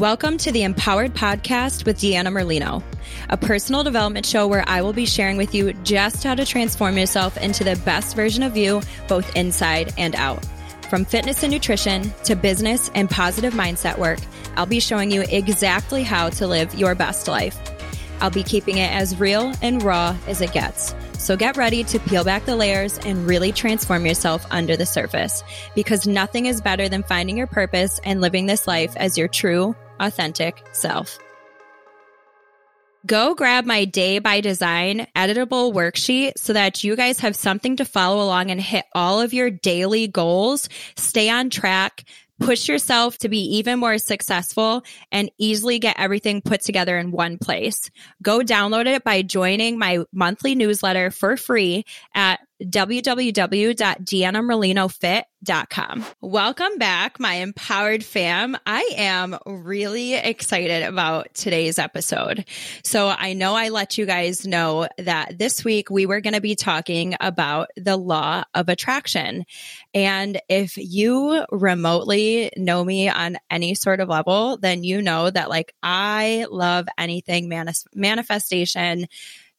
Welcome to the Empowered Podcast with Deanna Merlino, a personal development show where I will be sharing with you just how to transform yourself into the best version of you, both inside and out. From fitness and nutrition to business and positive mindset work, I'll be showing you exactly how to live your best life. I'll be keeping it as real and raw as it gets. So get ready to peel back the layers and really transform yourself under the surface because nothing is better than finding your purpose and living this life as your true, authentic self. Go grab my day by design editable worksheet so that you guys have something to follow along and hit all of your daily goals, stay on track, push yourself to be even more successful and easily get everything put together in one place. Go download it by joining my monthly newsletter for free at www.deannamerlinofit.com. Welcome back, my empowered fam. I am really excited about today's episode. So I know I let you guys know that this week we were going to be talking about the law of attraction. And if you remotely know me on any sort of level, then you know that like I love anything manifestation.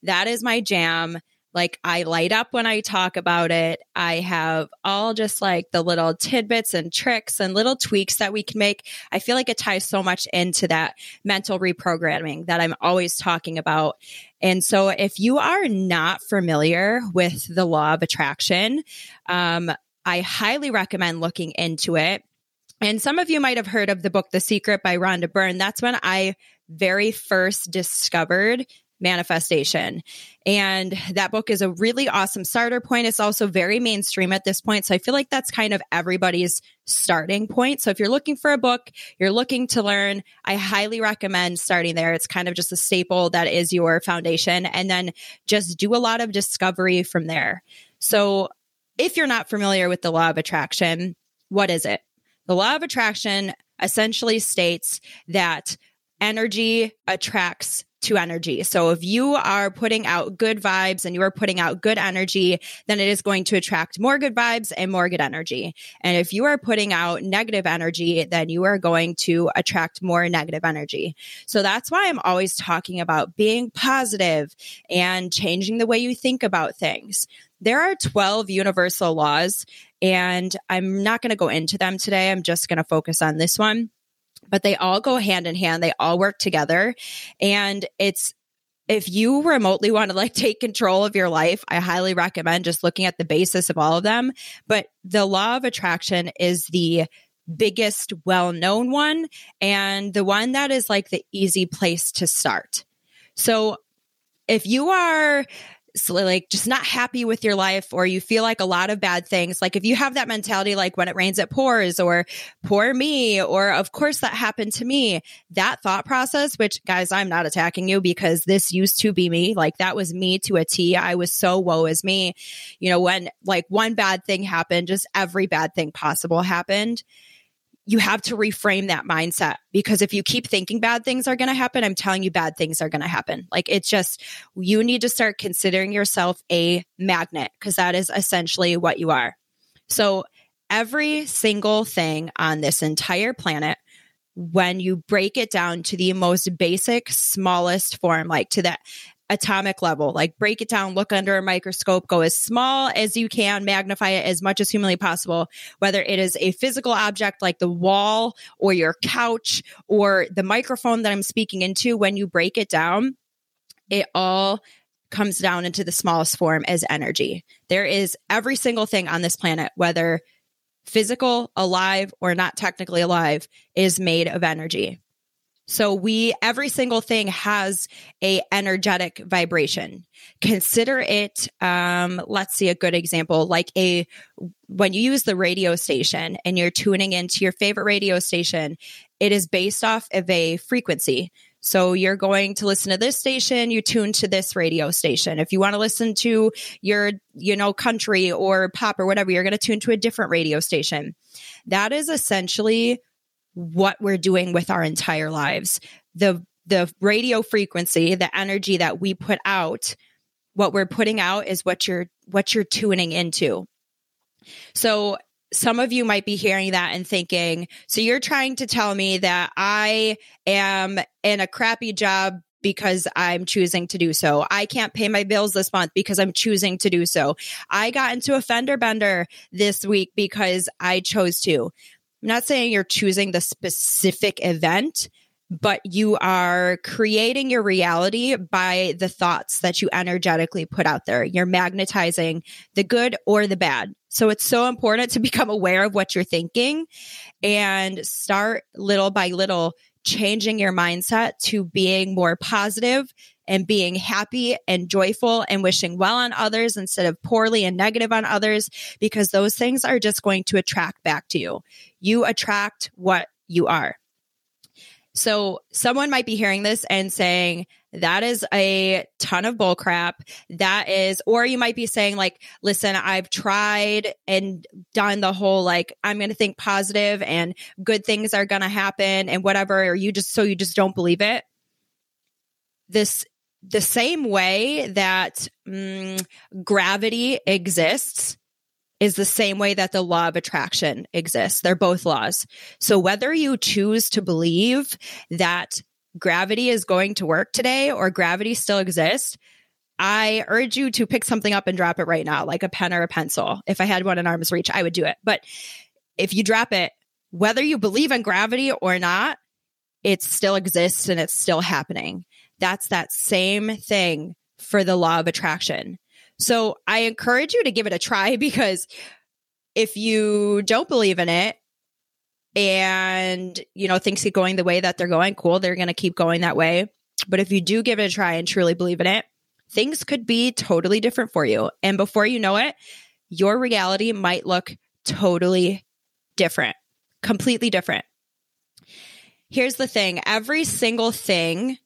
That is my jam like I light up when I talk about it. I have all just like the little tidbits and tricks and little tweaks that we can make. I feel like it ties so much into that mental reprogramming that I'm always talking about. And so if you are not familiar with the law of attraction, um, I highly recommend looking into it. And some of you might have heard of the book The Secret by Rhonda Byrne. That's when I very first discovered manifestation. And that book is a really awesome starter point. It's also very mainstream at this point. So I feel like that's kind of everybody's starting point. So if you're looking for a book, you're looking to learn, I highly recommend starting there. It's kind of just a staple that is your foundation. And then just do a lot of discovery from there. So if you're not familiar with the law of attraction, what is it? The law of attraction essentially states that energy attracts to energy. So if you are putting out good vibes and you are putting out good energy, then it is going to attract more good vibes and more good energy. And if you are putting out negative energy, then you are going to attract more negative energy. So that's why I'm always talking about being positive and changing the way you think about things. There are 12 universal laws and I'm not going to go into them today. I'm just going to focus on this one but they all go hand in hand. They all work together. And it's, if you remotely want to like take control of your life, I highly recommend just looking at the basis of all of them. But the law of attraction is the biggest well known one and the one that is like the easy place to start. So if you are so like just not happy with your life or you feel like a lot of bad things like if you have that mentality like when it rains it pours or poor me or of course that happened to me that thought process which guys i'm not attacking you because this used to be me like that was me to a t. I was so woe as me. You know when like one bad thing happened just every bad thing possible happened you have to reframe that mindset because if you keep thinking bad things are going to happen, I'm telling you bad things are going to happen. Like it's just, you need to start considering yourself a magnet because that is essentially what you are. So every single thing on this entire planet, when you break it down to the most basic, smallest form, like to that atomic level. Like break it down, look under a microscope, go as small as you can, magnify it as much as humanly possible, whether it is a physical object like the wall or your couch or the microphone that I'm speaking into. When you break it down, it all comes down into the smallest form as energy. There is every single thing on this planet, whether physical, alive, or not technically alive, is made of energy. So we every single thing has a energetic vibration. Consider it um let's see a good example like a when you use the radio station and you're tuning into your favorite radio station, it is based off of a frequency. So you're going to listen to this station, you tune to this radio station. If you want to listen to your, you know, country or pop or whatever, you're going to tune to a different radio station. That is essentially what we're doing with our entire lives. The the radio frequency, the energy that we put out, what we're putting out is what you're what you're tuning into. So some of you might be hearing that and thinking, so you're trying to tell me that I am in a crappy job because I'm choosing to do so. I can't pay my bills this month because I'm choosing to do so. I got into a fender bender this week because I chose to. I'm not saying you're choosing the specific event, but you are creating your reality by the thoughts that you energetically put out there. You're magnetizing the good or the bad. So it's so important to become aware of what you're thinking and start little by little changing your mindset to being more positive and being happy and joyful and wishing well on others instead of poorly and negative on others, because those things are just going to attract back to you. You attract what you are. So someone might be hearing this and saying, that is a ton of bull crap. That is, or you might be saying, like, listen, I've tried and done the whole, like, I'm going to think positive and good things are going to happen and whatever, or you just, so you just don't believe it. This, the same way that mm, gravity exists is the same way that the law of attraction exists. They're both laws. So whether you choose to believe that gravity is going to work today or gravity still exists, I urge you to pick something up and drop it right now, like a pen or a pencil. If I had one in arm's reach, I would do it. But if you drop it, whether you believe in gravity or not, it still exists and it's still happening. That's that same thing for the law of attraction. So I encourage you to give it a try because if you don't believe in it and, you know, things keep going the way that they're going, cool, they're going to keep going that way. But if you do give it a try and truly believe in it, things could be totally different for you. And before you know it, your reality might look totally different, completely different. Here's the thing every single thing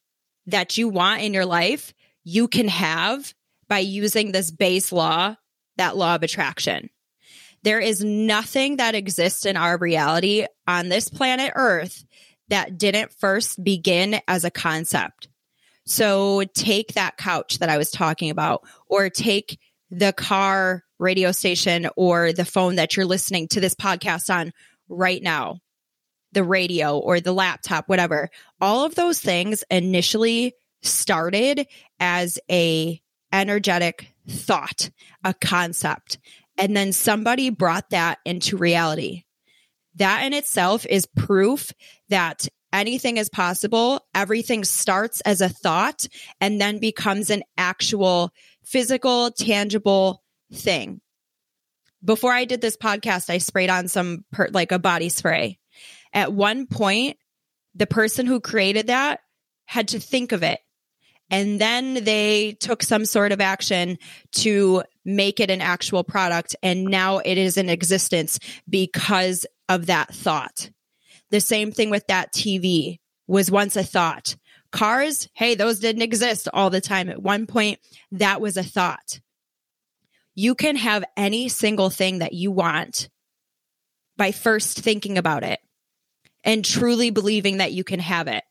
that you want in your life, you can have by using this base law, that law of attraction. There is nothing that exists in our reality on this planet Earth that didn't first begin as a concept. So take that couch that I was talking about, or take the car radio station or the phone that you're listening to this podcast on right now, the radio or the laptop, whatever. All of those things initially started as a energetic thought, a concept. And then somebody brought that into reality. That in itself is proof that anything is possible. Everything starts as a thought and then becomes an actual physical, tangible thing. Before I did this podcast, I sprayed on some per, like a body spray. At one point, the person who created that had to think of it and then they took some sort of action to make it an actual product. And now it is in existence because of that thought. The same thing with that TV was once a thought. Cars, hey, those didn't exist all the time. At one point, that was a thought. You can have any single thing that you want by first thinking about it and truly believing that you can have it.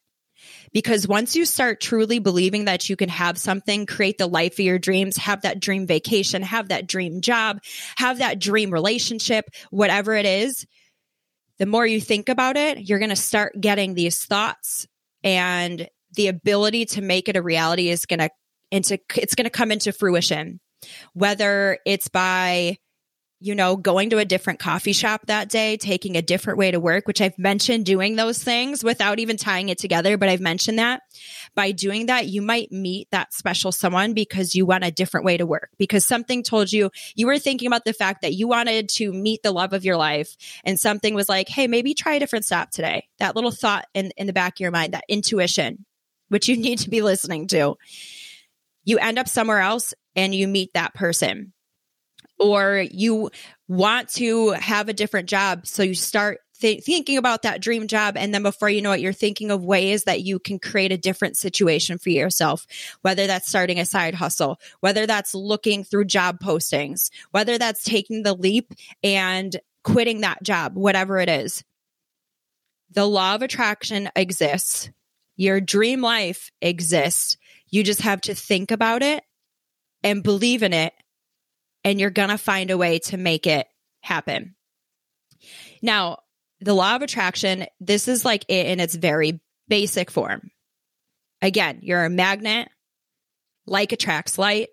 Because once you start truly believing that you can have something, create the life of your dreams, have that dream vacation, have that dream job, have that dream relationship, whatever it is, the more you think about it, you're going to start getting these thoughts and the ability to make it a reality is going to into it's going to come into fruition whether it's by you know, going to a different coffee shop that day, taking a different way to work, which I've mentioned doing those things without even tying it together, but I've mentioned that. By doing that, you might meet that special someone because you want a different way to work, because something told you, you were thinking about the fact that you wanted to meet the love of your life and something was like, hey, maybe try a different stop today. That little thought in, in the back of your mind, that intuition, which you need to be listening to. You end up somewhere else and you meet that person or you want to have a different job. So you start th- thinking about that dream job. And then before you know it, you're thinking of ways that you can create a different situation for yourself, whether that's starting a side hustle, whether that's looking through job postings, whether that's taking the leap and quitting that job, whatever it is. The law of attraction exists. Your dream life exists. You just have to think about it and believe in it and you're going to find a way to make it happen. Now, the law of attraction, this is like it in its very basic form. Again, you're a magnet, like attracts light.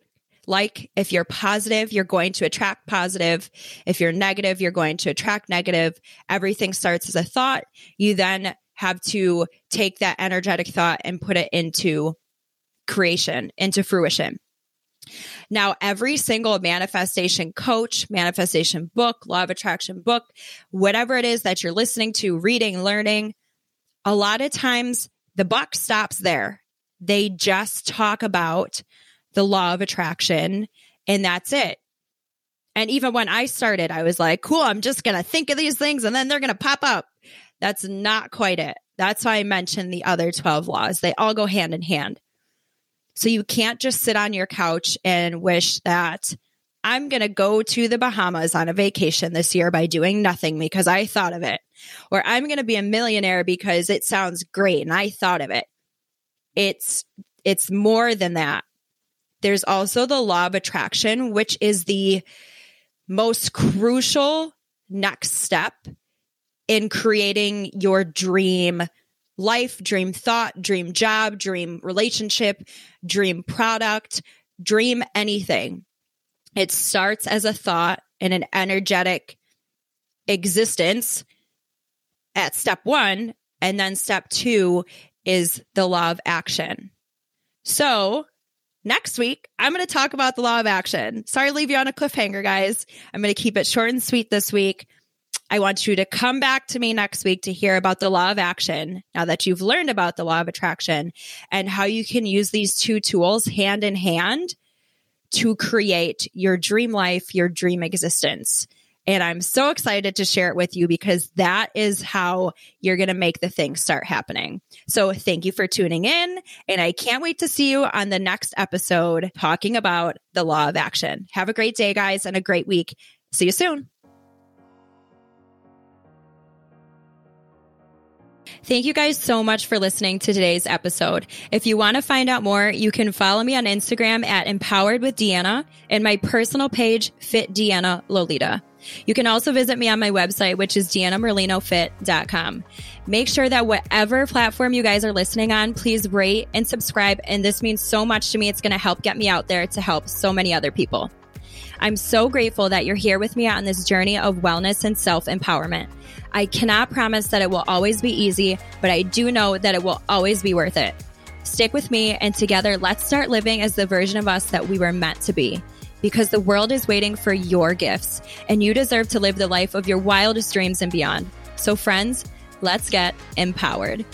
Like if you're positive, you're going to attract positive. If you're negative, you're going to attract negative. Everything starts as a thought. You then have to take that energetic thought and put it into creation, into fruition. Now, every single manifestation coach, manifestation book, law of attraction book, whatever it is that you're listening to, reading, learning, a lot of times the buck stops there. They just talk about the law of attraction and that's it. And even when I started, I was like, cool, I'm just going to think of these things and then they're going to pop up. That's not quite it. That's why I mentioned the other 12 laws. They all go hand in hand. So you can't just sit on your couch and wish that I'm going to go to the Bahamas on a vacation this year by doing nothing because I thought of it. Or I'm going to be a millionaire because it sounds great and I thought of it. It's it's more than that. There's also the law of attraction, which is the most crucial next step in creating your dream life, dream thought, dream job, dream relationship, dream product, dream anything. It starts as a thought in an energetic existence at step one. And then step two is the law of action. So, next week, I'm going to talk about the law of action. Sorry to leave you on a cliffhanger, guys. I'm going to keep it short and sweet this week. I want you to come back to me next week to hear about the law of action now that you've learned about the law of attraction and how you can use these two tools hand in hand to create your dream life, your dream existence. And I'm so excited to share it with you because that is how you're going to make the things start happening. So thank you for tuning in. And I can't wait to see you on the next episode talking about the law of action. Have a great day, guys, and a great week. See you soon. Thank you guys so much for listening to today's episode. If you want to find out more, you can follow me on Instagram at Empowered with Deanna and my personal page, Fit Deanna Lolita. You can also visit me on my website, which is deannamerlinofit.com. Make sure that whatever platform you guys are listening on, please rate and subscribe. And this means so much to me. It's going to help get me out there to help so many other people. I'm so grateful that you're here with me on this journey of wellness and self empowerment. I cannot promise that it will always be easy, but I do know that it will always be worth it. Stick with me, and together, let's start living as the version of us that we were meant to be. Because the world is waiting for your gifts, and you deserve to live the life of your wildest dreams and beyond. So, friends, let's get empowered.